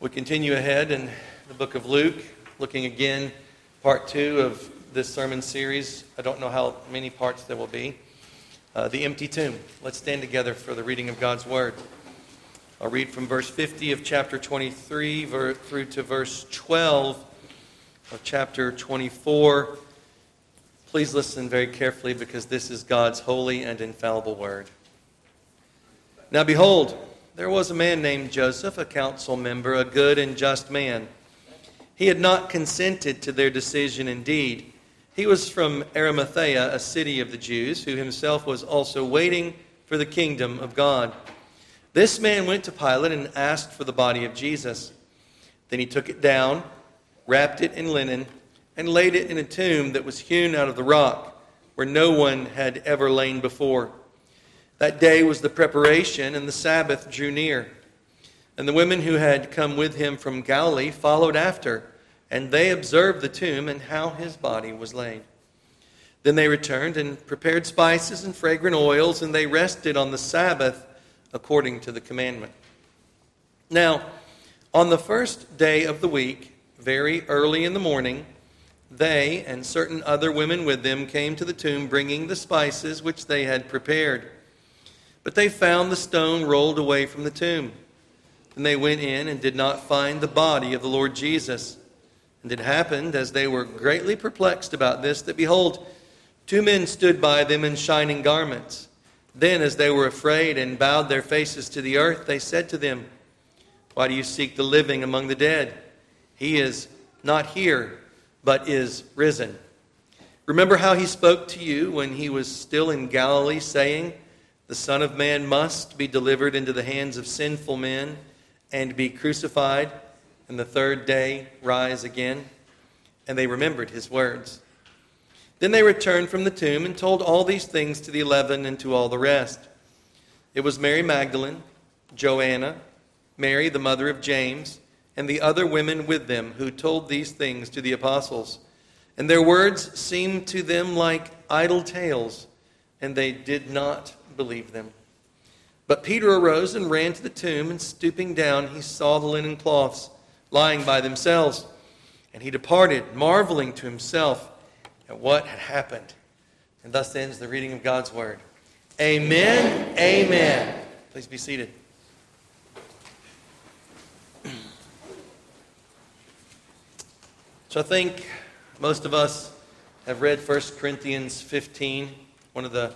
We continue ahead in the book of Luke, looking again, part two of this sermon series. I don't know how many parts there will be. Uh, the empty tomb. Let's stand together for the reading of God's word. I'll read from verse 50 of chapter 23 ver- through to verse 12 of chapter 24. Please listen very carefully because this is God's holy and infallible word. Now, behold, there was a man named Joseph, a council member, a good and just man. He had not consented to their decision indeed. He was from Arimathea, a city of the Jews, who himself was also waiting for the kingdom of God. This man went to Pilate and asked for the body of Jesus. Then he took it down, wrapped it in linen, and laid it in a tomb that was hewn out of the rock, where no one had ever lain before. That day was the preparation, and the Sabbath drew near. And the women who had come with him from Galilee followed after, and they observed the tomb and how his body was laid. Then they returned and prepared spices and fragrant oils, and they rested on the Sabbath according to the commandment. Now, on the first day of the week, very early in the morning, they and certain other women with them came to the tomb bringing the spices which they had prepared. But they found the stone rolled away from the tomb. And they went in and did not find the body of the Lord Jesus. And it happened, as they were greatly perplexed about this, that behold, two men stood by them in shining garments. Then, as they were afraid and bowed their faces to the earth, they said to them, Why do you seek the living among the dead? He is not here, but is risen. Remember how he spoke to you when he was still in Galilee, saying, the Son of Man must be delivered into the hands of sinful men and be crucified, and the third day rise again. And they remembered his words. Then they returned from the tomb and told all these things to the eleven and to all the rest. It was Mary Magdalene, Joanna, Mary, the mother of James, and the other women with them who told these things to the apostles. And their words seemed to them like idle tales, and they did not believe them. But Peter arose and ran to the tomb, and stooping down, he saw the linen cloths lying by themselves. And he departed, marveling to himself at what had happened. And thus ends the reading of God's word. Amen. Amen. Please be seated. So I think most of us have read 1 Corinthians 15, one of the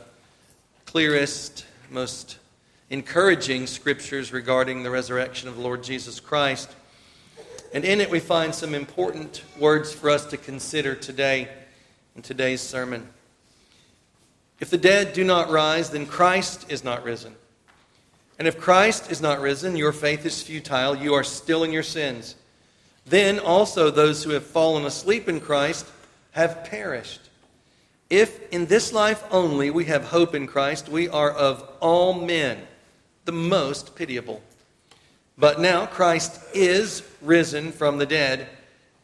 clearest, most encouraging scriptures regarding the resurrection of the Lord Jesus Christ. And in it, we find some important words for us to consider today in today's sermon. If the dead do not rise, then Christ is not risen. And if Christ is not risen, your faith is futile. You are still in your sins. Then also those who have fallen asleep in Christ have perished. If in this life only we have hope in Christ, we are of all men the most pitiable. But now Christ is risen from the dead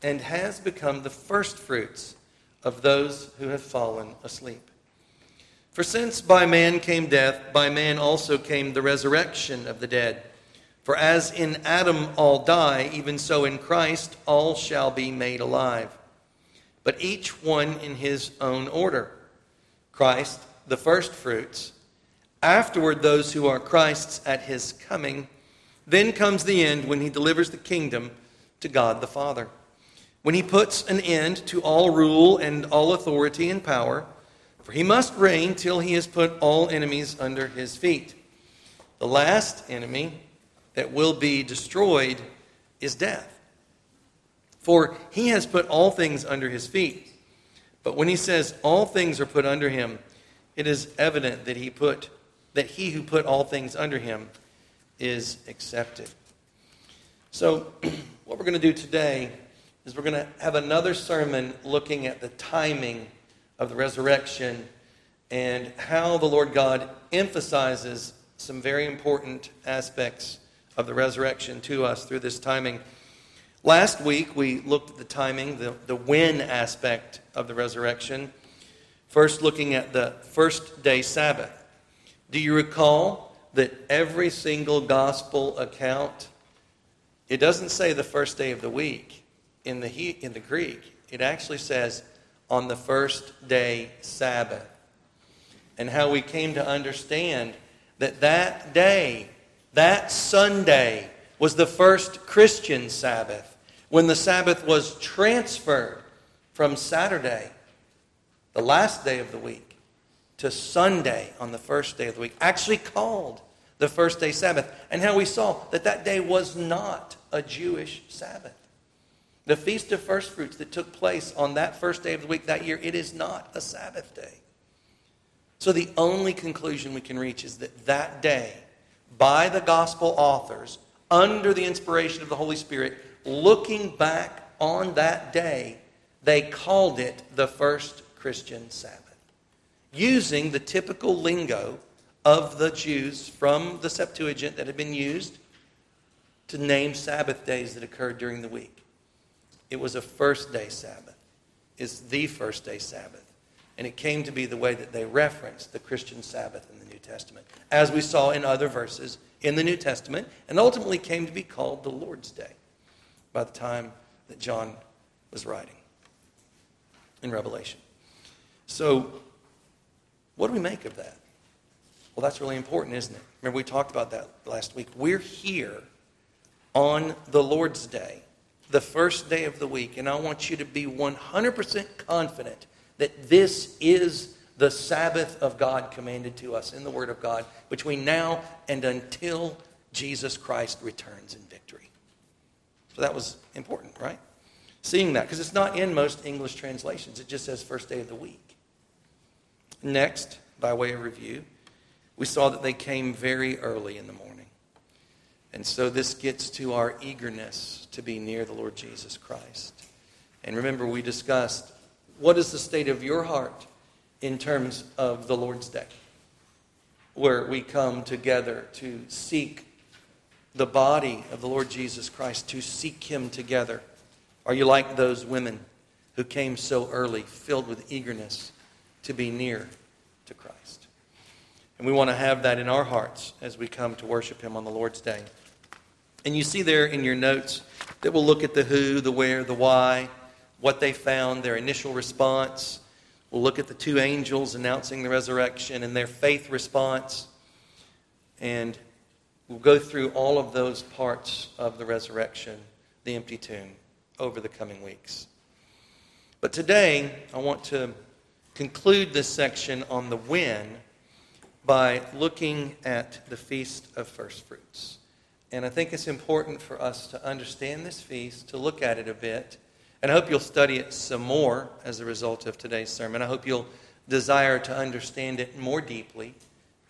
and has become the firstfruits of those who have fallen asleep. For since by man came death, by man also came the resurrection of the dead. For as in Adam all die, even so in Christ all shall be made alive but each one in his own order. Christ, the first fruits, afterward, those who are Christ's at his coming. Then comes the end when he delivers the kingdom to God the Father. When he puts an end to all rule and all authority and power, for he must reign till he has put all enemies under his feet. The last enemy that will be destroyed is death. For he has put all things under his feet. But when he says all things are put under him, it is evident that he put that he who put all things under him is accepted. So, what we're going to do today is we're going to have another sermon looking at the timing of the resurrection and how the Lord God emphasizes some very important aspects of the resurrection to us through this timing. Last week, we looked at the timing, the, the when aspect of the resurrection. First, looking at the first day Sabbath. Do you recall that every single gospel account It doesn't say the first day of the week in the, he, in the Greek. It actually says on the first day Sabbath. And how we came to understand that that day, that Sunday, was the first Christian Sabbath when the Sabbath was transferred from Saturday, the last day of the week, to Sunday on the first day of the week, actually called the first day Sabbath, and how we saw that that day was not a Jewish Sabbath. The Feast of First Fruits that took place on that first day of the week that year, it is not a Sabbath day. So the only conclusion we can reach is that that day, by the gospel authors, under the inspiration of the Holy Spirit, looking back on that day, they called it the first Christian Sabbath, using the typical lingo of the Jews from the Septuagint that had been used to name Sabbath days that occurred during the week. It was a first day Sabbath. It's the first day Sabbath. And it came to be the way that they referenced the Christian Sabbath in the New Testament, as we saw in other verses in the New Testament, and ultimately came to be called the Lord's Day by the time that John was writing in Revelation. So, what do we make of that? Well, that's really important, isn't it? Remember, we talked about that last week. We're here on the Lord's Day, the first day of the week, and I want you to be 100% confident that this is the Sabbath of God commanded to us in the Word of God between now and until Jesus Christ returns in victory. So that was important, right? Seeing that, because it's not in most English translations, it just says first day of the week. Next, by way of review, we saw that they came very early in the morning. And so this gets to our eagerness to be near the Lord Jesus Christ. And remember, we discussed what is the state of your heart in terms of the Lord's Day, where we come together to seek the body of the Lord Jesus Christ, to seek Him together? Are you like those women who came so early, filled with eagerness to be near to Christ? And we want to have that in our hearts as we come to worship Him on the Lord's Day. And you see there in your notes that we'll look at the who, the where, the why, what they found, their initial response. We'll look at the two angels announcing the resurrection and their faith response. And we'll go through all of those parts of the resurrection, the empty tomb, over the coming weeks. But today, I want to conclude this section on the when by looking at the Feast of First Fruits. And I think it's important for us to understand this feast, to look at it a bit, and I hope you'll study it some more as a result of today's sermon. I hope you'll desire to understand it more deeply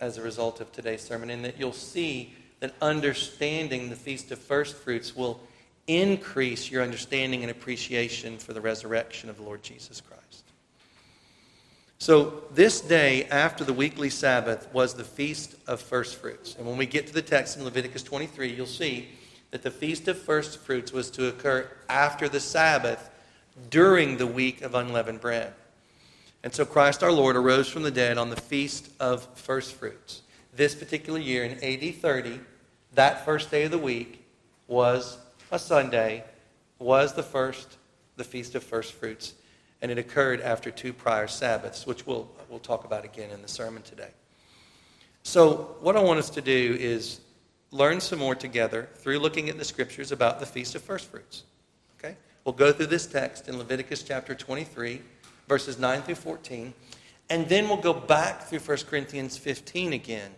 as a result of today's sermon, and that you'll see that understanding the Feast of First Fruits will increase your understanding and appreciation for the resurrection of the Lord Jesus Christ. So, this day after the weekly Sabbath was the Feast of First Fruits. And when we get to the text in Leviticus 23, you'll see that the Feast of First Fruits was to occur after the Sabbath during the week of unleavened bread. And so Christ our Lord arose from the dead on the Feast of First Fruits. This particular year in AD 30, that first day of the week was a Sunday, was the first, the Feast of First Fruits. And it occurred after two prior Sabbaths, which we'll, we'll talk about again in the sermon today. So, what I want us to do is learn some more together through looking at the scriptures about the Feast of First Fruits. Okay? We'll go through this text in Leviticus chapter 23, verses 9 through 14, and then we'll go back through 1 Corinthians 15 again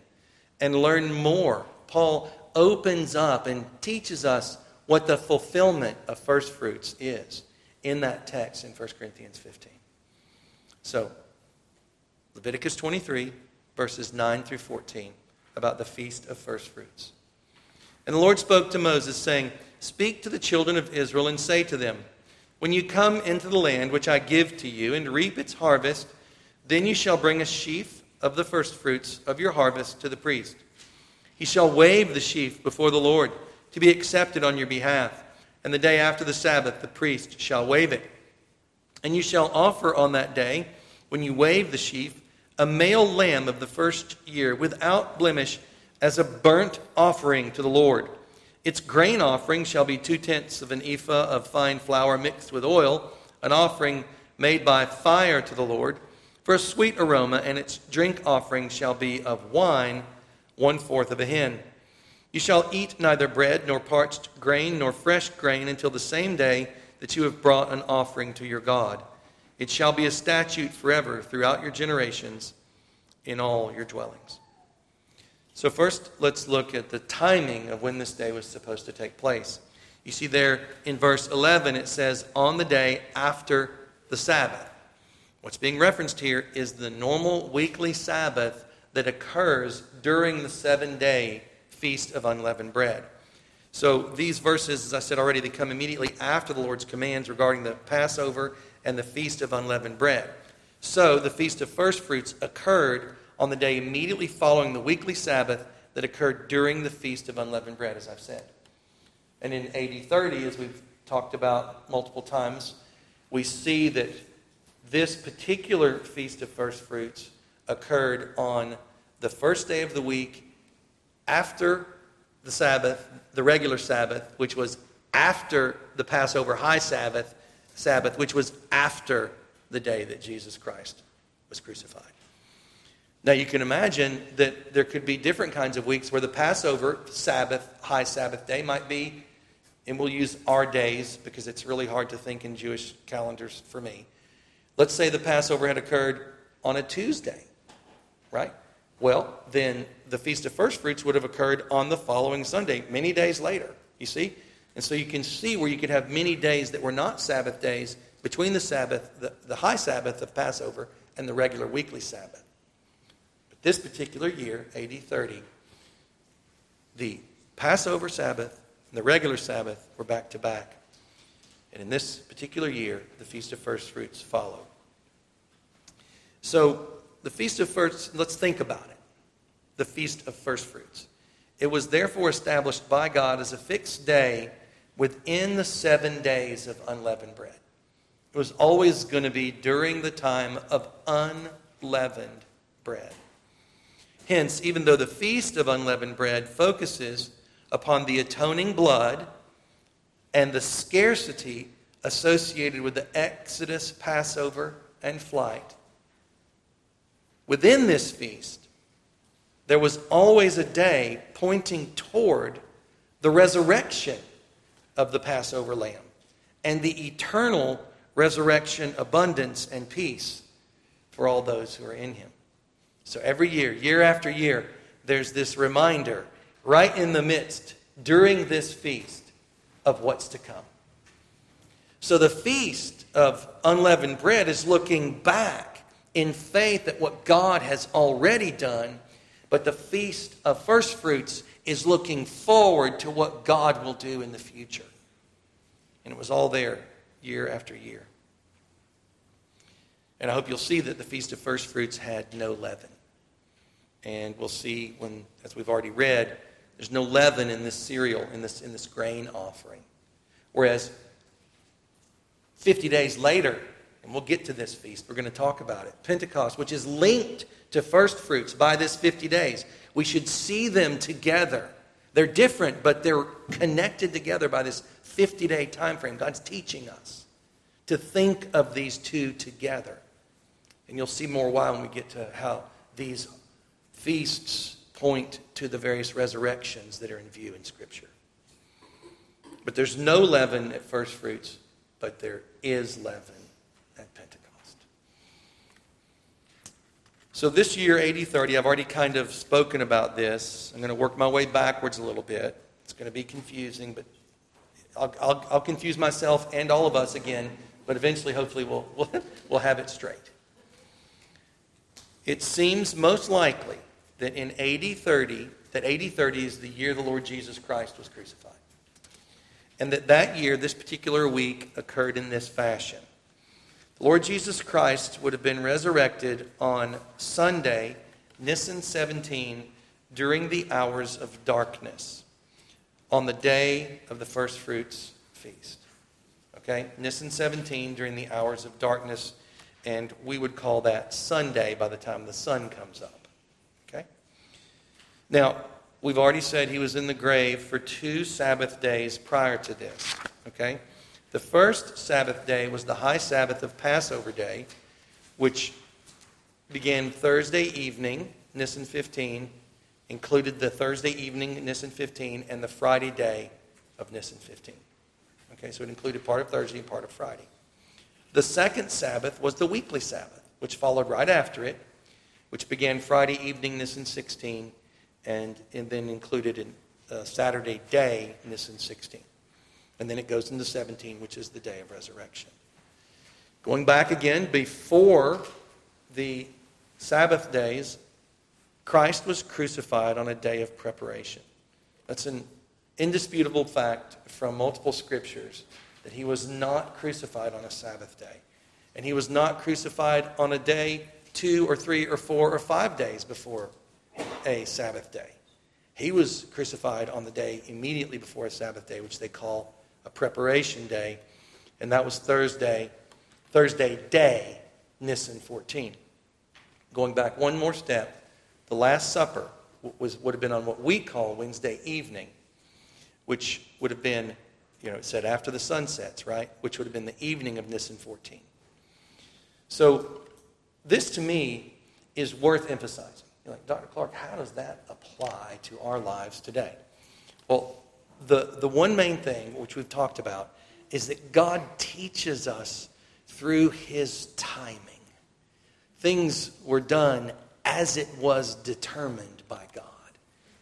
and learn more. Paul opens up and teaches us what the fulfillment of first fruits is in that text in 1 Corinthians 15. So, Leviticus 23, verses 9 through 14, about the feast of first fruits. And the Lord spoke to Moses, saying, Speak to the children of Israel and say to them, When you come into the land which I give to you and reap its harvest, then you shall bring a sheaf of the firstfruits of your harvest to the priest. He shall wave the sheaf before the Lord to be accepted on your behalf. And the day after the Sabbath, the priest shall wave it. And you shall offer on that day, when you wave the sheaf, a male lamb of the first year without blemish as a burnt offering to the Lord. Its grain offering shall be two tenths of an ephah of fine flour mixed with oil, an offering made by fire to the Lord, for a sweet aroma, and its drink offering shall be of wine, one fourth of a hin. You shall eat neither bread, nor parched grain, nor fresh grain until the same day that you have brought an offering to your God. It shall be a statute forever throughout your generations in all your dwellings. So, first, let's look at the timing of when this day was supposed to take place. You see there in verse 11, it says, on the day after the Sabbath. What's being referenced here is the normal weekly Sabbath that occurs during the seven day feast of unleavened bread. So, these verses, as I said already, they come immediately after the Lord's commands regarding the Passover and the feast of unleavened bread. So, the feast of first fruits occurred on the day immediately following the weekly Sabbath that occurred during the Feast of Unleavened Bread, as I've said. And in AD 30, as we've talked about multiple times, we see that this particular Feast of First Fruits occurred on the first day of the week after the Sabbath, the regular Sabbath, which was after the Passover high Sabbath, Sabbath, which was after the day that Jesus Christ was crucified. Now, you can imagine that there could be different kinds of weeks where the Passover Sabbath, high Sabbath day, might be, and we'll use our days because it's really hard to think in Jewish calendars for me. Let's say the Passover had occurred on a Tuesday, right? Well, then the Feast of First Fruits would have occurred on the following Sunday, many days later, you see? And so you can see where you could have many days that were not Sabbath days between the Sabbath, the, the high Sabbath of Passover, and the regular weekly Sabbath. This particular year, AD 30, the Passover Sabbath and the regular Sabbath were back to back. And in this particular year, the Feast of First Fruits followed. So, the Feast of First, let's think about it. The Feast of First Fruits. It was therefore established by God as a fixed day within the seven days of unleavened bread. It was always going to be during the time of unleavened bread. Hence, even though the Feast of Unleavened Bread focuses upon the atoning blood and the scarcity associated with the Exodus, Passover, and flight, within this feast, there was always a day pointing toward the resurrection of the Passover lamb and the eternal resurrection, abundance, and peace for all those who are in him. So every year, year after year, there's this reminder right in the midst during this feast of what's to come. So the feast of unleavened bread is looking back in faith at what God has already done, but the feast of first fruits is looking forward to what God will do in the future. And it was all there year after year. And I hope you'll see that the Feast of First Fruits had no leaven. And we'll see when, as we've already read, there's no leaven in this cereal, in this, in this grain offering. Whereas 50 days later, and we'll get to this feast, we're going to talk about it, Pentecost, which is linked to first fruits by this 50 days. We should see them together. They're different, but they're connected together by this 50 day time frame. God's teaching us to think of these two together. And you'll see more why when we get to how these feasts point to the various resurrections that are in view in Scripture. But there's no leaven at first fruits, but there is leaven at Pentecost. So this year, AD 30, I've already kind of spoken about this. I'm going to work my way backwards a little bit. It's going to be confusing, but I'll, I'll, I'll confuse myself and all of us again, but eventually, hopefully, we'll, we'll, we'll have it straight. It seems most likely that in AD 30, that AD 30 is the year the Lord Jesus Christ was crucified. And that that year, this particular week, occurred in this fashion. The Lord Jesus Christ would have been resurrected on Sunday, Nisan 17, during the hours of darkness, on the day of the first fruits feast. Okay? Nisan 17, during the hours of darkness and we would call that Sunday by the time the sun comes up. Now, we've already said he was in the grave for two Sabbath days prior to this. Okay? The first Sabbath day was the high Sabbath of Passover day, which began Thursday evening, Nisan 15, included the Thursday evening, Nisan 15, and the Friday day of Nisan 15. Okay, so it included part of Thursday and part of Friday. The second Sabbath was the weekly Sabbath, which followed right after it, which began Friday evening, Nisan 16, and, and then included in uh, Saturday day, Nisan 16. And then it goes into 17, which is the day of resurrection. Going back again, before the Sabbath days, Christ was crucified on a day of preparation. That's an indisputable fact from multiple scriptures that he was not crucified on a Sabbath day. And he was not crucified on a day two or three or four or five days before a Sabbath day. He was crucified on the day immediately before a Sabbath day, which they call a preparation day, and that was Thursday, Thursday day, Nisan 14. Going back one more step, the Last Supper was, would have been on what we call Wednesday evening, which would have been, you know, it said after the sun sets, right? Which would have been the evening of Nisan 14. So this to me is worth emphasizing. You're like, Dr. Clark, how does that apply to our lives today? Well, the, the one main thing, which we've talked about, is that God teaches us through his timing. Things were done as it was determined by God.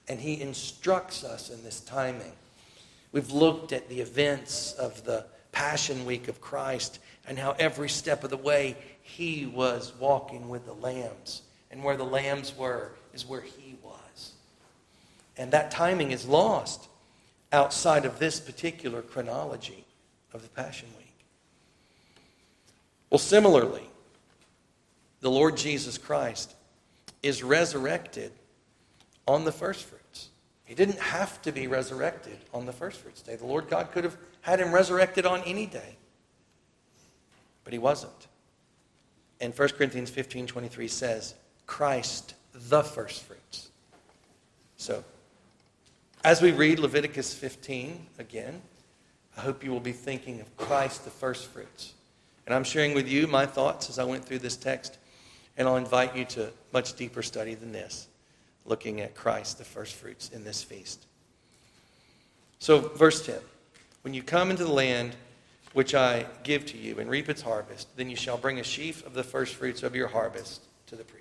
And he instructs us in this timing. We've looked at the events of the Passion Week of Christ and how every step of the way he was walking with the lambs. And where the lambs were is where he was. And that timing is lost outside of this particular chronology of the Passion Week. Well, similarly, the Lord Jesus Christ is resurrected on the first fruits. He didn't have to be resurrected on the first fruits day. The Lord God could have had him resurrected on any day, but he wasn't. And 1 Corinthians 15 23 says, Christ the first fruits. So, as we read Leviticus 15 again, I hope you will be thinking of Christ, the first fruits. And I'm sharing with you my thoughts as I went through this text, and I'll invite you to much deeper study than this, looking at Christ, the first fruits, in this feast. So, verse 10 When you come into the land which I give to you and reap its harvest, then you shall bring a sheaf of the first fruits of your harvest to the priest.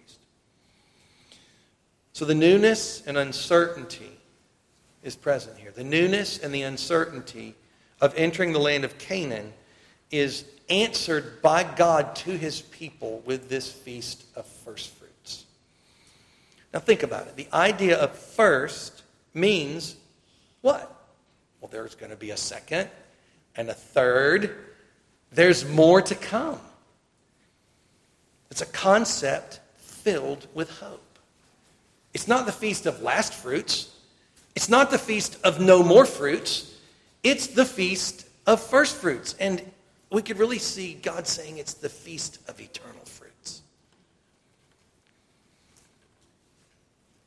So, the newness and uncertainty is present here. The newness and the uncertainty of entering the land of Canaan is answered by God to his people with this feast of first fruits. Now, think about it. The idea of first means what? Well, there's going to be a second and a third. There's more to come. It's a concept filled with hope. It's not the feast of last fruits. It's not the feast of no more fruits, it's the feast of first fruits. And we could really see God saying it's the feast of eternal fruits.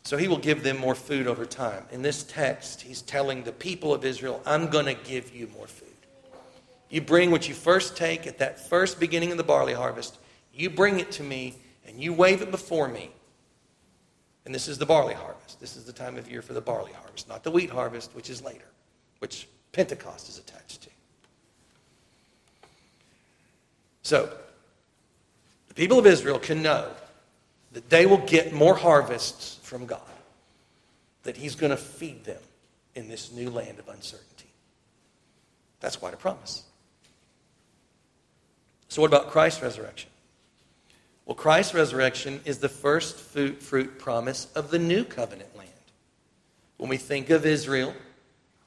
So he will give them more food over time. In this text, he's telling the people of Israel, I'm going to give you more food. You bring what you first take at that first beginning of the barley harvest, you bring it to me, and you wave it before me. And this is the barley harvest. This is the time of year for the barley harvest, not the wheat harvest, which is later, which Pentecost is attached to. So, the people of Israel can know that they will get more harvests from God, that He's going to feed them in this new land of uncertainty. That's quite a promise. So, what about Christ's resurrection? Well, Christ's resurrection is the first fruit promise of the new covenant land. When we think of Israel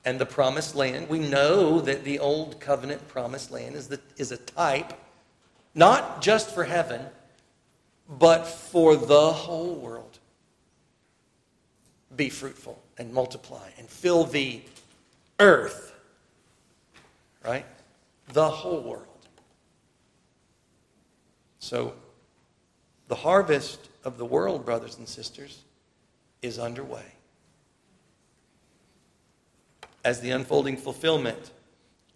and the promised land, we know that the old covenant promised land is, the, is a type, not just for heaven, but for the whole world. Be fruitful and multiply and fill the earth, right? The whole world. So, the harvest of the world, brothers and sisters, is underway. as the unfolding fulfillment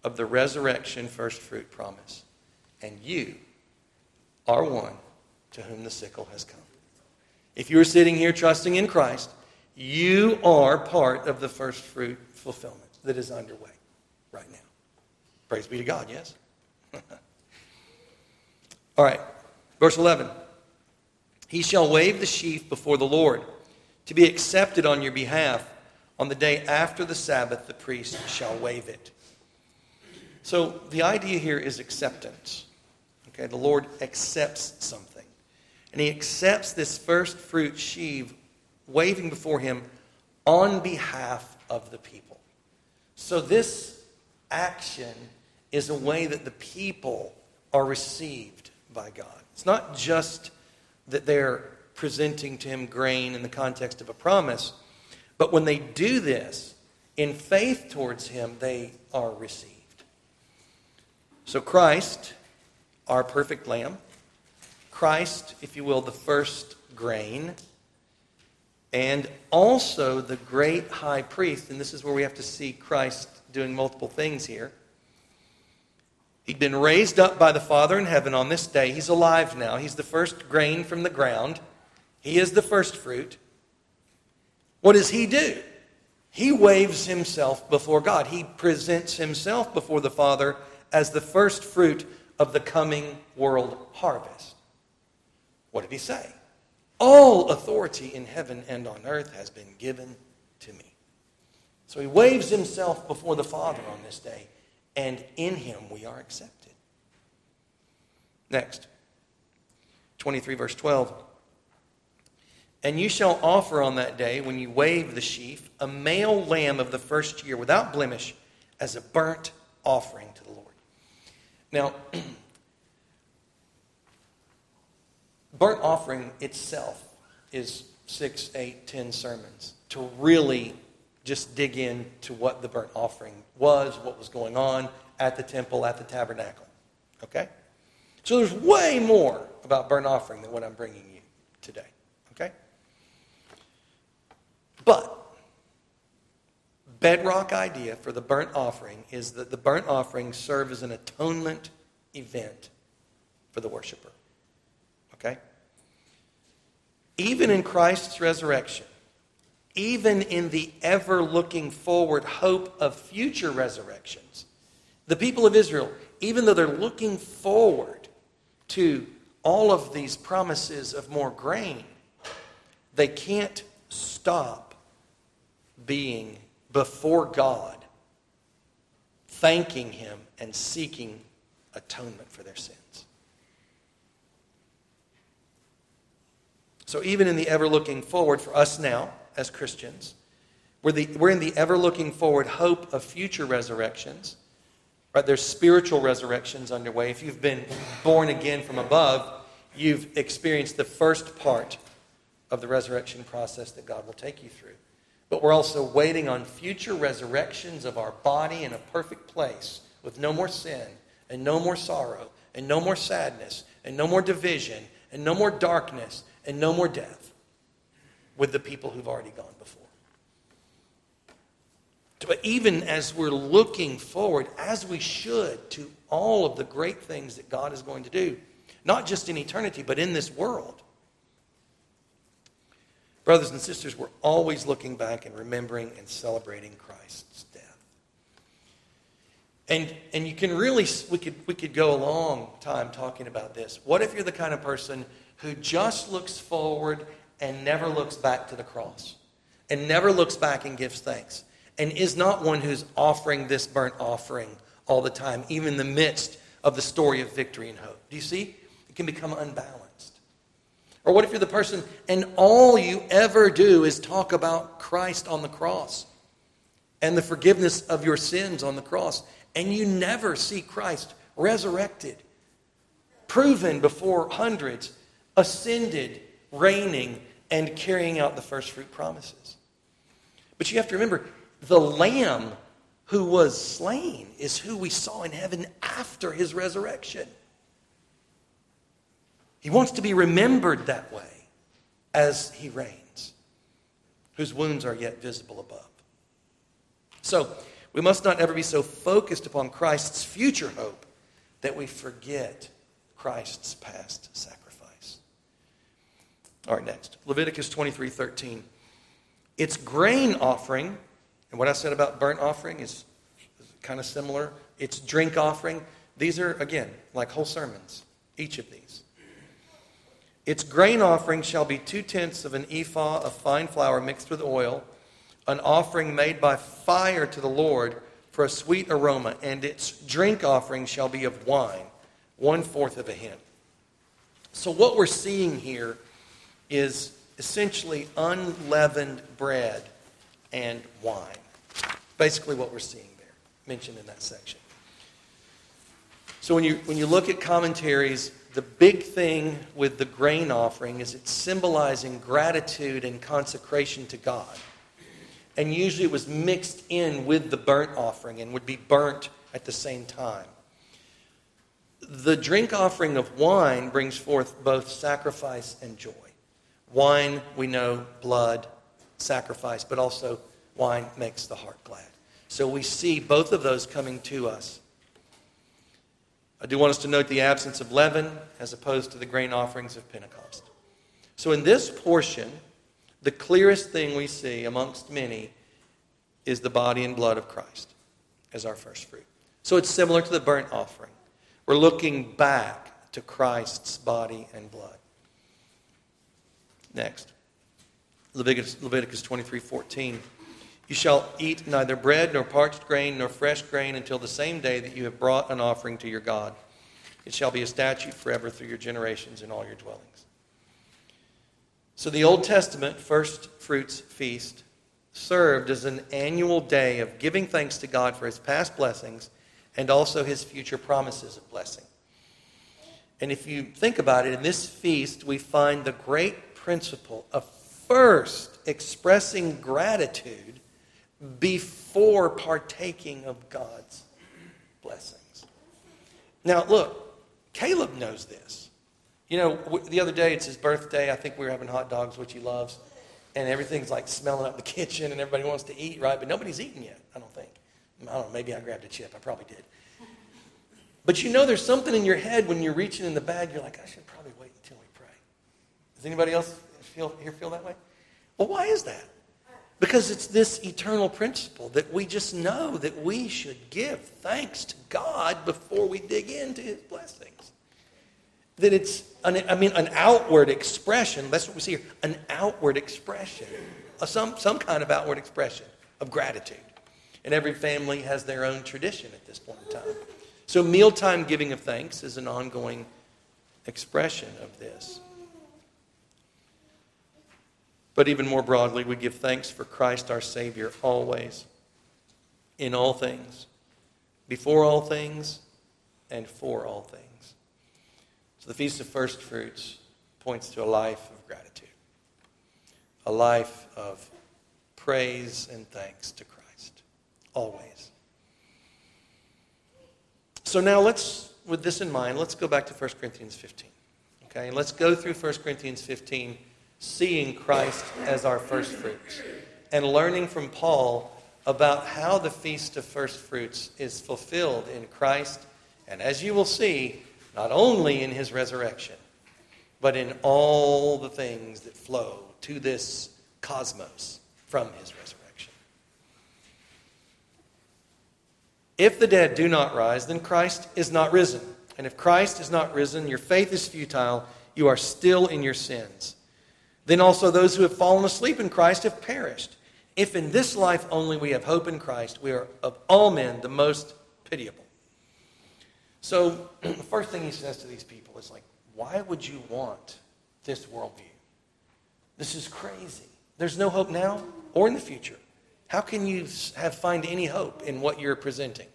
of the resurrection first fruit promise. And you are one to whom the sickle has come. If you are sitting here trusting in Christ, you are part of the first fruit fulfillment that is underway right now. Praise be to God, yes? All right, verse 11. He shall wave the sheaf before the Lord to be accepted on your behalf. On the day after the Sabbath, the priest shall wave it. So the idea here is acceptance. Okay, the Lord accepts something. And he accepts this first fruit sheaf waving before him on behalf of the people. So this action is a way that the people are received by God. It's not just that they're presenting to him grain in the context of a promise, but when they do this in faith towards him, they are received. So Christ, our perfect lamb, Christ, if you will, the first grain, and also the great high priest, and this is where we have to see Christ doing multiple things here. He'd been raised up by the Father in heaven on this day. He's alive now. He's the first grain from the ground. He is the first fruit. What does he do? He waves himself before God. He presents himself before the Father as the first fruit of the coming world harvest. What did he say? All authority in heaven and on earth has been given to me. So he waves himself before the Father on this day and in him we are accepted. Next, 23, verse 12. And you shall offer on that day, when you wave the sheaf, a male lamb of the first year without blemish as a burnt offering to the Lord. Now, burnt offering itself is six, eight, ten sermons to really just dig into what the burnt offering was, what was going on at the temple, at the tabernacle. Okay? So there's way more about burnt offering than what I'm bringing you today. Okay? But bedrock idea for the burnt offering is that the burnt offering serve as an atonement event for the worshiper. Okay? Even in Christ's resurrection, even in the ever looking forward hope of future resurrections. The people of Israel, even though they're looking forward to all of these promises of more grain, they can't stop being before God, thanking Him and seeking atonement for their sins. So, even in the ever looking forward for us now, as Christians. We're, the, we're in the ever looking forward hope of future resurrections. Right? There's spiritual resurrections underway. If you've been born again from above, you've experienced the first part of the resurrection process that God will take you through. But we're also waiting on future resurrections of our body in a perfect place with no more sin and no more sorrow and no more sadness and no more division and no more darkness and no more death with the people who've already gone before. But even as we're looking forward, as we should, to all of the great things that God is going to do, not just in eternity, but in this world. Brothers and sisters, we're always looking back and remembering and celebrating Christ's death. And, and you can really, we could, we could go a long time talking about this. What if you're the kind of person who just looks forward and never looks back to the cross and never looks back and gives thanks and is not one who's offering this burnt offering all the time, even in the midst of the story of victory and hope. Do you see? It can become unbalanced. Or what if you're the person and all you ever do is talk about Christ on the cross and the forgiveness of your sins on the cross, and you never see Christ resurrected, proven before hundreds, ascended, reigning, and carrying out the first fruit promises. But you have to remember the Lamb who was slain is who we saw in heaven after his resurrection. He wants to be remembered that way as he reigns, whose wounds are yet visible above. So, We must not ever be so focused upon Christ's future hope that we forget Christ's past sacrifice. All right, next. Leviticus 23 13. Its grain offering, and what I said about burnt offering is, is kind of similar. Its drink offering, these are, again, like whole sermons, each of these. Its grain offering shall be two tenths of an ephah of fine flour mixed with oil, an offering made by fire to the Lord for a sweet aroma, and its drink offering shall be of wine, one fourth of a hin. So, what we're seeing here is essentially unleavened bread and wine. Basically, what we're seeing there, mentioned in that section. So, when you, when you look at commentaries, the big thing with the grain offering is it's symbolizing gratitude and consecration to God. And usually it was mixed in with the burnt offering and would be burnt at the same time. The drink offering of wine brings forth both sacrifice and joy. Wine, we know, blood, sacrifice, but also wine makes the heart glad. So we see both of those coming to us I do want us to note the absence of leaven as opposed to the grain offerings of Pentecost. So, in this portion, the clearest thing we see amongst many is the body and blood of Christ as our first fruit. So, it's similar to the burnt offering. We're looking back to Christ's body and blood. Next, Leviticus, Leviticus 23 14. You shall eat neither bread nor parched grain nor fresh grain until the same day that you have brought an offering to your God. It shall be a statute forever through your generations in all your dwellings. So the Old Testament first fruits feast served as an annual day of giving thanks to God for his past blessings and also his future promises of blessing. And if you think about it, in this feast, we find the great principle of first expressing gratitude before partaking of God's blessings. Now, look, Caleb knows this. You know, the other day, it's his birthday. I think we were having hot dogs, which he loves. And everything's like smelling up the kitchen, and everybody wants to eat, right? But nobody's eaten yet, I don't think. I don't know, maybe I grabbed a chip. I probably did. But you know, there's something in your head when you're reaching in the bag, you're like, I should probably wait until we pray. Does anybody else feel, here feel that way? Well, why is that? Because it's this eternal principle that we just know that we should give thanks to God before we dig into his blessings. That it's, an, I mean, an outward expression. That's what we see here an outward expression, some, some kind of outward expression of gratitude. And every family has their own tradition at this point in time. So, mealtime giving of thanks is an ongoing expression of this. But even more broadly, we give thanks for Christ our Savior always, in all things, before all things, and for all things. So the Feast of First Fruits points to a life of gratitude, a life of praise and thanks to Christ, always. So now let's, with this in mind, let's go back to 1 Corinthians 15. Okay, and let's go through 1 Corinthians 15 seeing Christ as our first fruits and learning from Paul about how the Feast of First Fruits is fulfilled in Christ, and as you will see, not only in his resurrection, but in all the things that flow to this cosmos from his resurrection. If the dead do not rise, then Christ is not risen. And if Christ is not risen, your faith is futile, you are still in your sins. Then also those who have fallen asleep in Christ have perished. If in this life only we have hope in Christ, we are of all men the most pitiable. So the first thing he says to these people is like, why would you want this worldview? This is crazy. There's no hope now or in the future. How can you have find any hope in what you're presenting?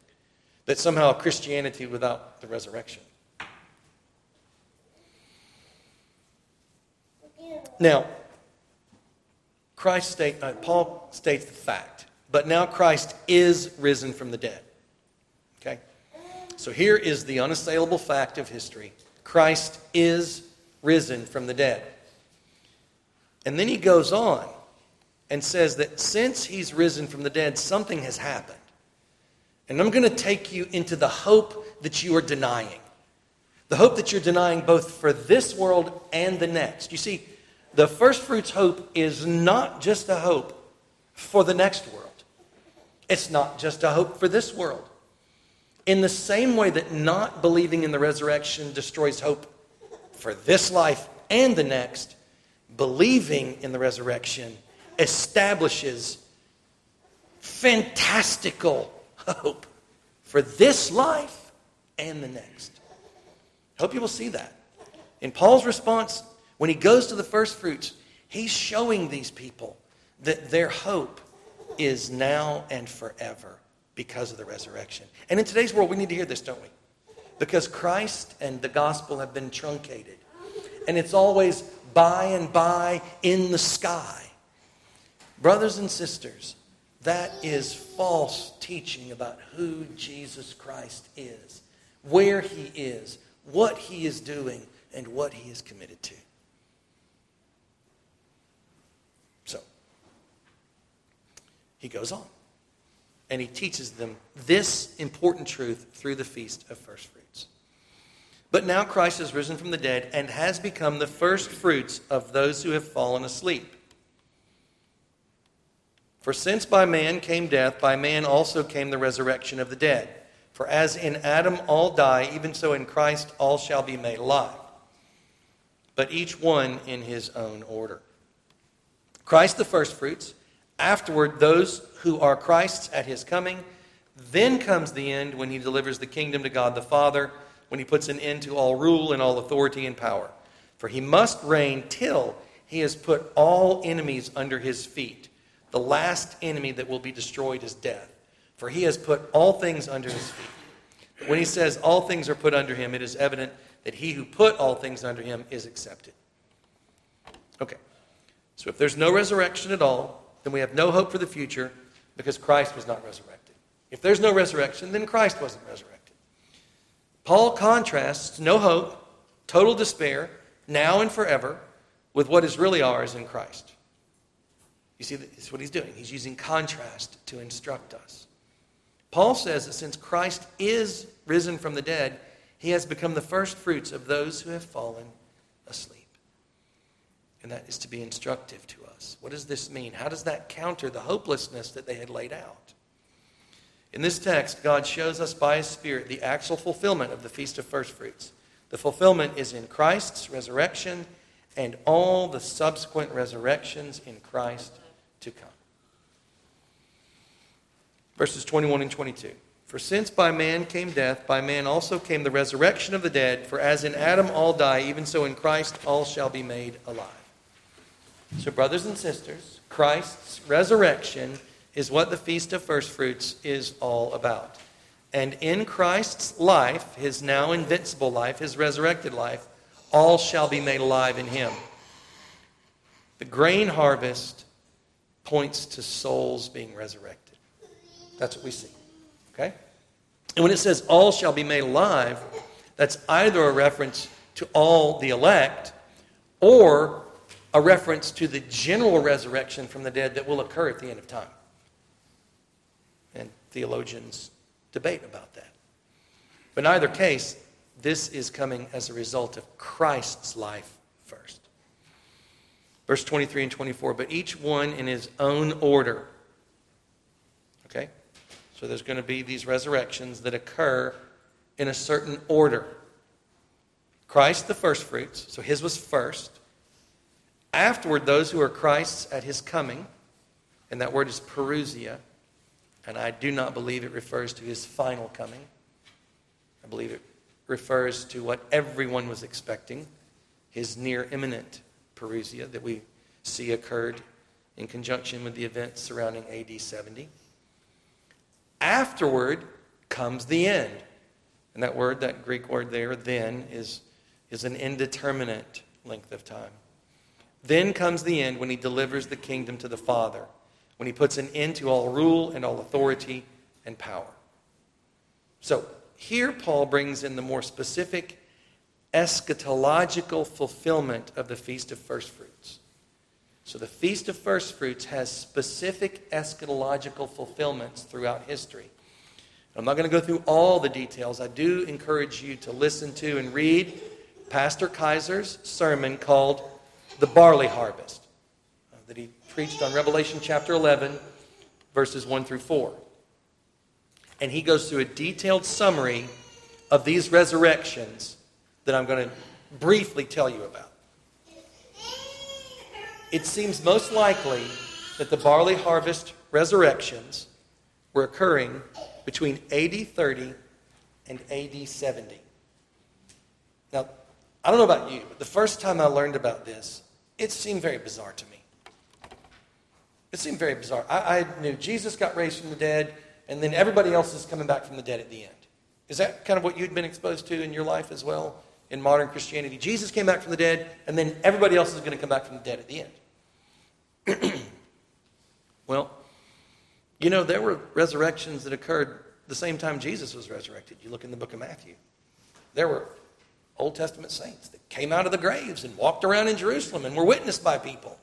That somehow Christianity without the resurrection. Now, Christ state, uh, Paul states the fact, but now Christ is risen from the dead. Okay? So here is the unassailable fact of history Christ is risen from the dead. And then he goes on and says that since he's risen from the dead, something has happened. And I'm going to take you into the hope that you are denying. The hope that you're denying both for this world and the next. You see, the first fruits hope is not just a hope for the next world, it's not just a hope for this world. In the same way that not believing in the resurrection destroys hope for this life and the next, believing in the resurrection establishes fantastical hope for this life and the next. I hope you will see that. In Paul's response, when he goes to the first fruits, he's showing these people that their hope is now and forever because of the resurrection. And in today's world, we need to hear this, don't we? Because Christ and the gospel have been truncated. And it's always by and by in the sky. Brothers and sisters, that is false teaching about who Jesus Christ is, where he is, what he is doing, and what he is committed to. So, he goes on and he teaches them this important truth through the Feast of First Fruits. But now Christ has risen from the dead and has become the first fruits of those who have fallen asleep. For since by man came death, by man also came the resurrection of the dead. For as in Adam all die, even so in Christ all shall be made alive. But each one in his own order. Christ the firstfruits, afterward those who are Christ's at his coming. Then comes the end when he delivers the kingdom to God the Father, when he puts an end to all rule and all authority and power. For he must reign till he has put all enemies under his feet. The last enemy that will be destroyed is death, for he has put all things under his feet. When he says all things are put under him, it is evident that he who put all things under him is accepted. Okay, so if there's no resurrection at all, then we have no hope for the future because Christ was not resurrected. If there's no resurrection, then Christ wasn't resurrected. Paul contrasts no hope, total despair, now and forever, with what is really ours in Christ. You see, that's what he's doing. He's using contrast to instruct us. Paul says that since Christ is risen from the dead, he has become the first fruits of those who have fallen asleep. And that is to be instructive to us. What does this mean? How does that counter the hopelessness that they had laid out? In this text, God shows us by His Spirit the actual fulfillment of the Feast of First Fruits. The fulfillment is in Christ's resurrection and all the subsequent resurrections in Christ to come. Verses 21 and 22. For since by man came death, by man also came the resurrection of the dead. For as in Adam all die, even so in Christ all shall be made alive. So, brothers and sisters, Christ's resurrection is what the Feast of First Fruits is all about. And in Christ's life, his now invincible life, his resurrected life, all shall be made alive in him. The grain harvest points to souls being resurrected. That's what we see. Okay? And when it says all shall be made alive, that's either a reference to all the elect or a reference to the general resurrection from the dead that will occur at the end of time. And theologians debate about that. But in either case, this is coming as a result of Christ's life first. Verse 23 and 24, but each one in his own order. Okay? So there's going to be these resurrections that occur in a certain order. Christ, the first fruits, so his was first. Afterward, those who are Christ's at his coming, and that word is parousia, and I do not believe it refers to his final coming. I believe it refers to what everyone was expecting, his near imminent parousia that we see occurred in conjunction with the events surrounding AD 70. Afterward comes the end. And that word, that Greek word there, then, is, is an indeterminate length of time. Then comes the end when he delivers the kingdom to the Father, when he puts an end to all rule and all authority and power. So, here Paul brings in the more specific eschatological fulfillment of the Feast of First Fruits. So the Feast of First Fruits has specific eschatological fulfillments throughout history. I'm not going to go through all the details. I do encourage you to listen to and read Pastor Kayser's sermon called The Barley Harvest uh, that he preached on Revelation chapter 11, verses 1 through 4. And he goes through a detailed summary of these resurrections that I'm going to briefly tell you about. It seems most likely that the barley harvest resurrections were occurring between AD 30 and AD 70. Now, I don't know about you, but the first time I learned about this, it seemed very bizarre to me. It seemed very bizarre. I, I knew Jesus got raised from the dead, and then everybody else is coming back from the dead at the end. Is that kind of what you'd been exposed to in your life as well in modern Christianity? Jesus came back from the dead, and then everybody else is going to come back from the dead at the end. well, you know, there were resurrections that occurred the same time Jesus was resurrected. You look in the book of Matthew. There were Old Testament saints that came out of the graves and walked around in Jerusalem and were witnessed by people.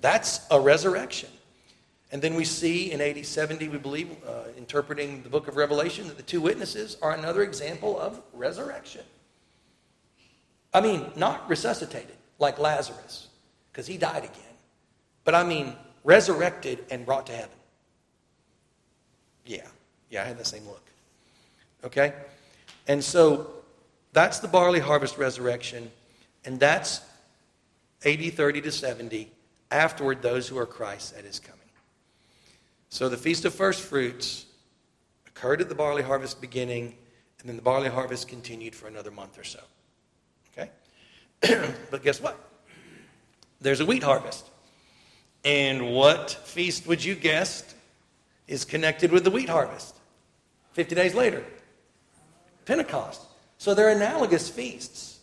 That's a resurrection. And then we see in AD 70, we believe, uh, interpreting the book of Revelation, that the two witnesses are another example of resurrection. I mean, not resuscitated like Lazarus, because he died again, but I mean, resurrected and brought to heaven. Yeah, yeah, I had the same look. Okay? And so that's the barley harvest resurrection, and that's AD 30 to 70. Afterward, those who are Christ at his coming. So the Feast of First Fruits occurred at the barley harvest beginning, and then the barley harvest continued for another month or so. Okay? but guess what? There's a wheat harvest. And what feast would you guess is connected with the wheat harvest? 50 days later. Pentecost. So they're analogous feasts.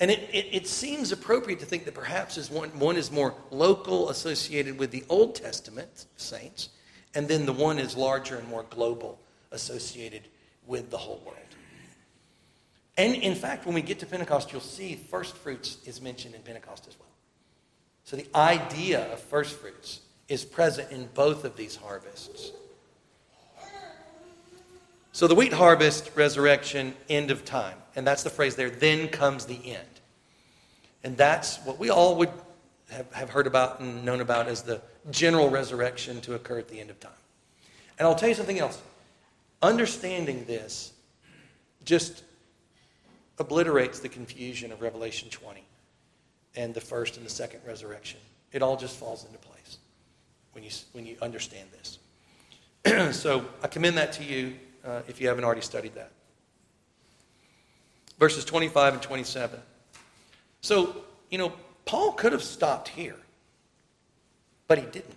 And it, it, it, seems appropriate to think that perhaps is one, one is more local, associated with the Old Testament saints, and then the one is larger and more global, associated with the whole world. And in fact, when we get to Pentecost, you'll see first fruits is mentioned in Pentecost as well. So the idea of first fruits is present in both of these harvests. So the wheat harvest, resurrection, end of time. And that's the phrase there, then comes the end. And that's what we all would have, have heard about and known about as the general resurrection to occur at the end of time. And I'll tell you something else. Understanding this just obliterates the confusion of Revelation 20 and the first and the second resurrection. It all just falls into place when you, when you understand this. so I commend that to you uh, if you haven't already studied that. Verses 25 and 27. So, you know, Paul could have stopped here, but he didn't.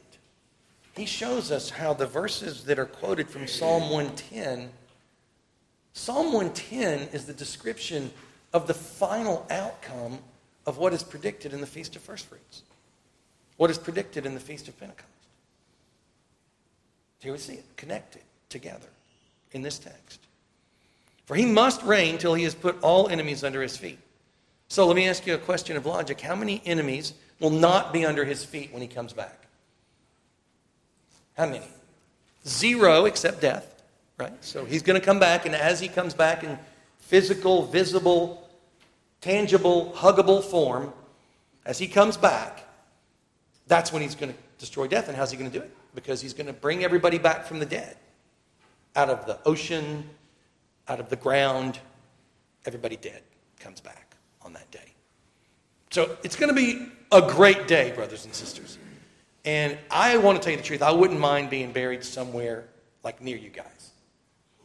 He shows us how the verses that are quoted from Psalm 110, Psalm 110 is the description of the final outcome of what is predicted in the Feast of First Fruits, what is predicted in the Feast of Pentecost. Here we see it connected together in this text. For he must reign till he has put all enemies under his feet. So let me ask you a question of logic. How many enemies will not be under his feet when he comes back? How many? Zero except death, right? So he's going to come back, and as he comes back in physical, visible, tangible, huggable form, as he comes back, that's when he's going to destroy death. And how's he going to do it? Because he's going to bring everybody back from the dead out of the ocean, out of the ground. Everybody dead comes back on that day. So it's going to be a great day, brothers and sisters. And I want to tell you the truth. I wouldn't mind being buried somewhere like near you guys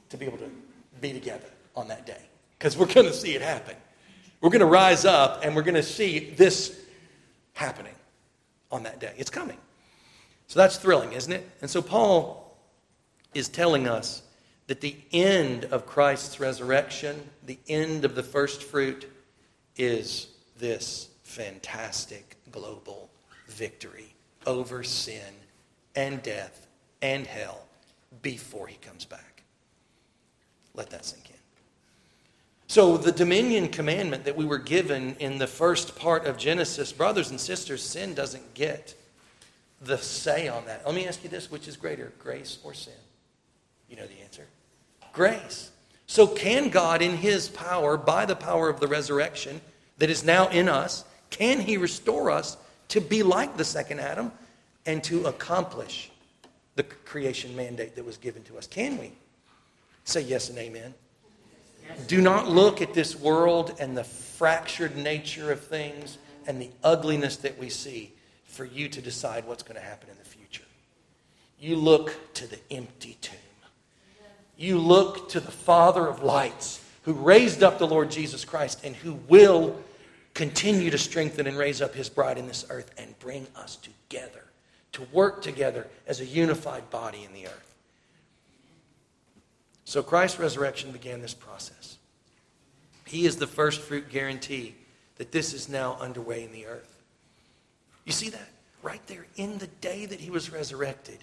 to be able to be together on that day because we're going to see it happen. We're going to rise up and we're going to see this happening on that day. It's coming. So that's thrilling, isn't it? And so Paul is telling us that the end of Christ's resurrection, the end of the first fruit, is this fantastic global victory over sin and death and hell before he comes back. Let that sink in. So, the dominion commandment that we were given in the first part of Genesis, brothers and sisters, sin doesn't get the say on that. Let me ask you this which is greater, grace or sin? You know the answer. grace. So, can God, in His power, by the power of the resurrection that is now in us, can He restore us to be like the second Adam and to accomplish the creation mandate that was given to us? Can we? Say yes and amen. Do not look at this world and the fractured nature of things and the ugliness that we see for you to decide what's going to happen in the future. You look to the empty tomb. You look to the Father of lights who raised up the Lord Jesus Christ and who will continue to strengthen and raise up his bride in this earth and bring us together to work together as a unified body in the earth. So Christ's resurrection began this process. He is the first fruit guarantee that this is now underway in the earth. You see that? Right there in the day that he was resurrected,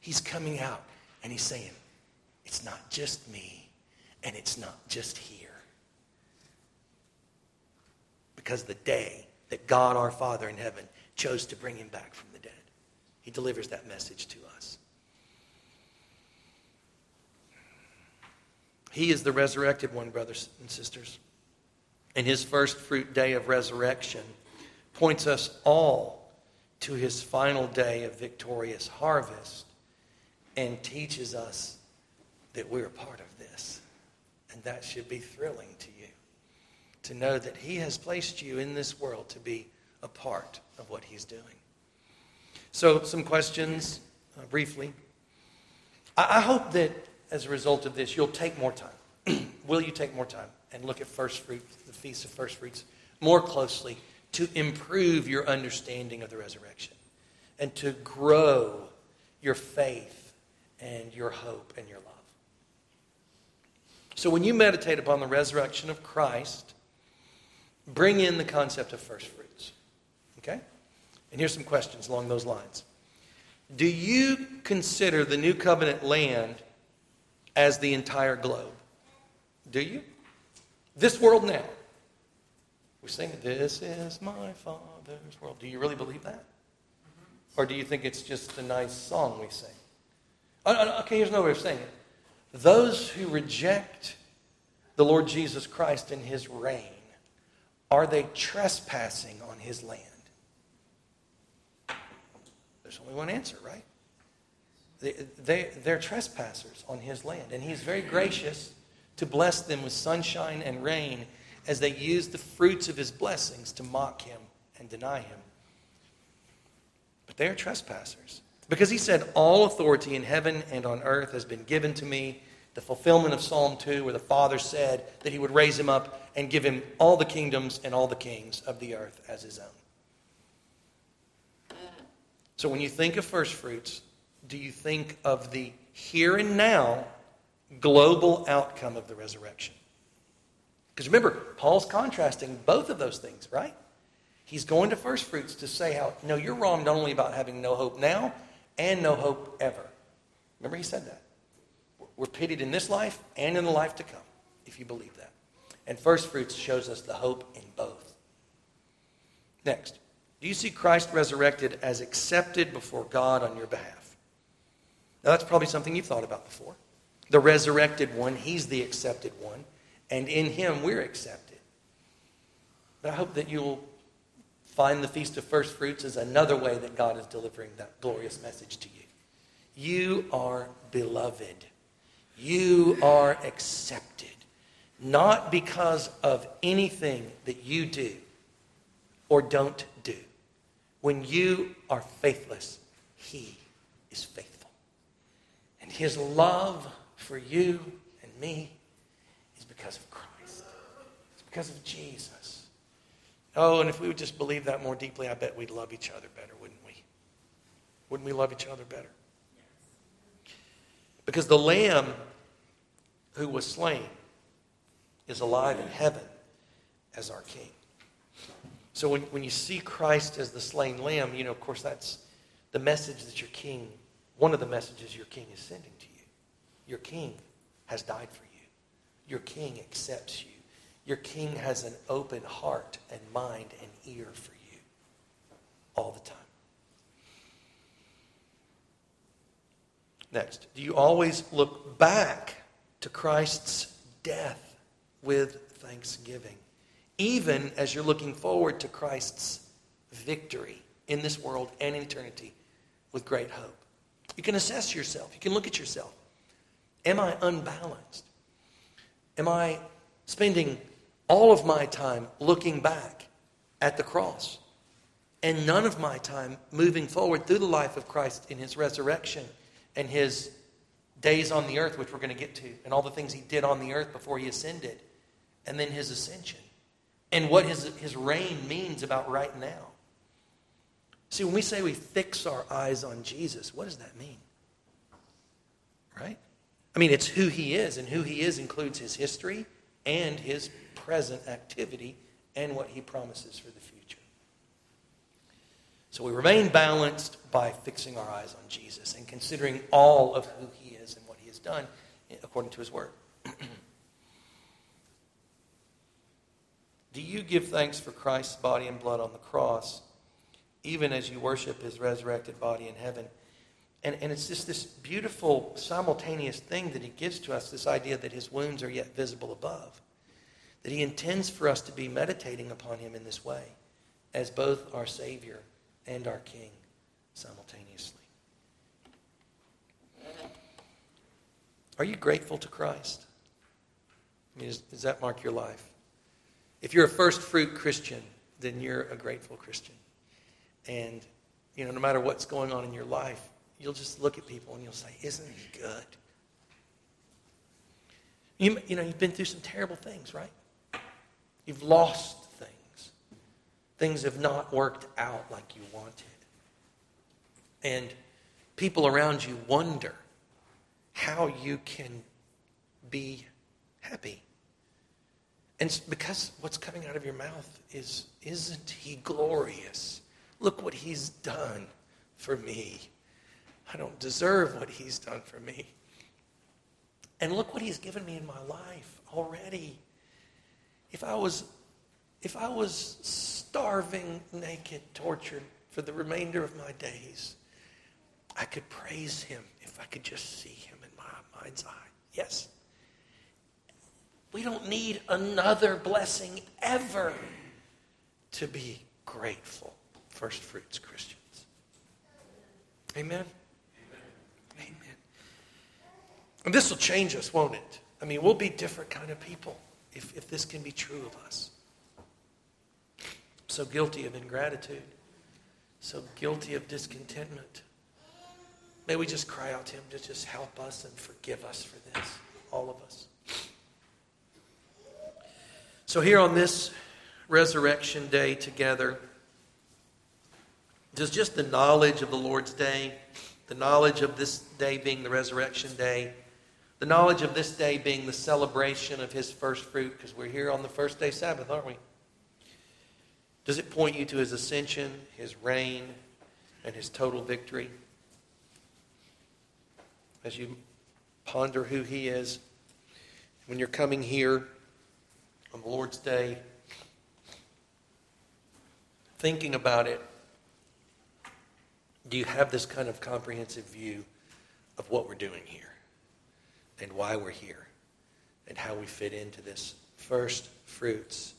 he's coming out and he's saying, It's not just me and it's not just here. Because the day that God our Father in heaven chose to bring him back from the dead, he delivers that message to us. He is the resurrected one, brothers and sisters and his first fruit day of resurrection points us all to his final day of victorious harvest and teaches us that we're a part of this. And that should be thrilling to you to know that he has placed you in this world to be a part of what he's doing. So, some questions uh, briefly. I, I hope that as a result of this, you'll take more time. Will you take more time? and look at first fruits, the Feast of First Fruits, more closely to improve your understanding of the resurrection and to grow your faith and your hope and your love. So when you meditate upon the resurrection of Christ, bring in the concept of first fruits. Okay? And here's some questions along those lines. Do you consider the new covenant land as the entire globe? Do you? This world now. We sing, This is my Father's world. Do you really believe that? Or do you think it's just a nice song we sing? Oh, oh, okay, here's another way of saying it. Those who reject the Lord Jesus Christ and his reign, are they trespassing on his land? There's only one answer, right? They, they, they're trespassers on his land. And he's very gracious to bless them with sunshine and rain as they use the fruits of his blessings to mock him and deny him. But they are trespassers. Because he said, All authority in heaven and on earth has been given to me. The fulfillment of Psalm 2, where the Father said that he would raise him up and give him all the kingdoms and all the kings of the earth as his own. So when you think of first fruits, do you think of the here and now global outcome of the resurrection. Because remember, Paul's contrasting both of those things, right? He's going to first fruits to say how, no, you're wrong not only about having no hope now and no hope ever. Remember, he said that. We're pitied in this life and in the life to come, if you believe that. And first fruits shows us the hope in both. Next, do you see Christ resurrected as accepted before God on your behalf? Now, that's probably something you've thought about before the resurrected one. He's the accepted one. And in him, we're accepted. But I hope that you'll find the Feast of First Fruits as another way that God is delivering that glorious message to you. You are beloved. You are accepted. Not because of anything that you do or don't do. When you are faithless, He is faithful. And His love for you and me is because of Christ. It's because of Jesus. Oh, and if we would just believe that more deeply, I bet we'd love each other better, wouldn't we? Wouldn't we love each other better? Because the Lamb who was slain is alive in heaven as our King. So when, when you see Christ as the slain Lamb, you know, of course, that's the message that your King, one of the messages your King is sending to you. Your king has died for you. Your king accepts you. Your king has an open heart and mind and ear for you all the time. Next, do you always look back to Christ's death with thanksgiving, even as you're looking forward to Christ's victory in this world and in eternity with great hope. You can assess yourself, you can look at yourself. Am I unbalanced? Am I spending all of my time looking back at the cross and none of my time moving forward through the life of Christ in his resurrection and his days on the earth, which we're going to get to, and all the things he did on the earth before he ascended, and then his ascension, and what his, his reign means about right now. See, when we say we fix our eyes on Jesus, what does that mean? Right? I mean, it's who he is, and who he is includes his history and his present activity and what he promises for the future. So we remain balanced by fixing our eyes on Jesus and considering all of who he is and what he has done according to his word. Do you give thanks for Christ's body and blood on the cross, even as you worship his resurrected body in heaven? And, and it's just this beautiful simultaneous thing that he gives to us this idea that his wounds are yet visible above. That he intends for us to be meditating upon him in this way as both our Savior and our King simultaneously. Are you grateful to Christ? I mean, does, does that mark your life? If you're a first fruit Christian, then you're a grateful Christian. And, you know, no matter what's going on in your life, you'll just look at people and you'll say, Isn't he good? You, you know, you've been through some terrible things, right? You've lost things. Things have not worked out like you wanted. And people around you wonder how you can be happy. And because what's coming out of your mouth is, Isn't he glorious? Look what he's done for me. I don't deserve what he's done for me. And look what he's given me in my life already. If I was if I was starving, naked, tortured for the remainder of my days, I could praise him if I could just see him in my mind's eye. Yes. We don't need another blessing ever to be grateful. First fruits Christians. Amen. Amen. And this will change us, won't it? I mean, we'll be different kind of people if, if this can be true of us. So guilty of ingratitude, so guilty of discontentment. May we just cry out to Him to just help us and forgive us for this, all of us. So, here on this resurrection day together, does just the knowledge of the Lord's day, the knowledge of this day being the resurrection day, the knowledge of this day being the celebration of his first fruit, because we're here on the first day Sabbath, aren't we? Does it point you to his ascension, his reign, and his total victory? As you ponder who he is, when you're coming here on the Lord's Day, thinking about it, do you have this kind of comprehensive view of what we're doing here and why we're here and how we fit into this first fruits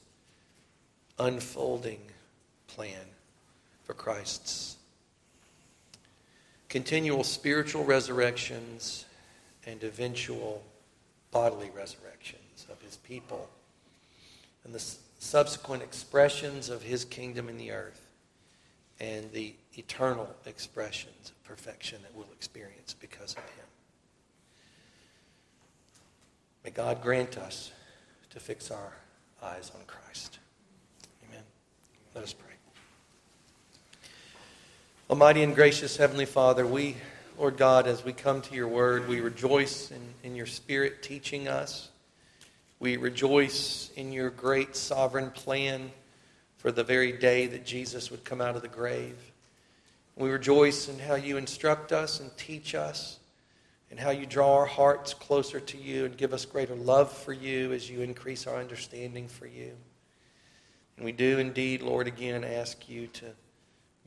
unfolding plan for Christ's continual spiritual resurrections and eventual bodily resurrections of his people and the subsequent expressions of his kingdom in the earth and the eternal expressions of perfection that we'll experience because of him. May God grant us to fix our eyes on Christ. Amen. Let us pray. Almighty and gracious Heavenly Father, we, Lord God, as we come to your word, we rejoice in, in your Spirit teaching us. We rejoice in your great sovereign plan for the very day that Jesus would come out of the grave. We rejoice in how you instruct us and teach us, and how you draw our hearts closer to you and give us greater love for you as you increase our understanding for you. And we do indeed, Lord, again ask you to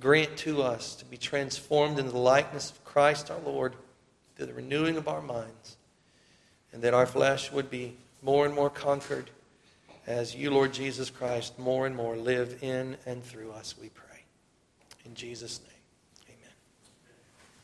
grant to us to be transformed into the likeness of Christ our Lord through the renewing of our minds and that our flesh would be more and more conquered as you, Lord Jesus Christ, more and more live in and through us, we pray. In Jesus' name.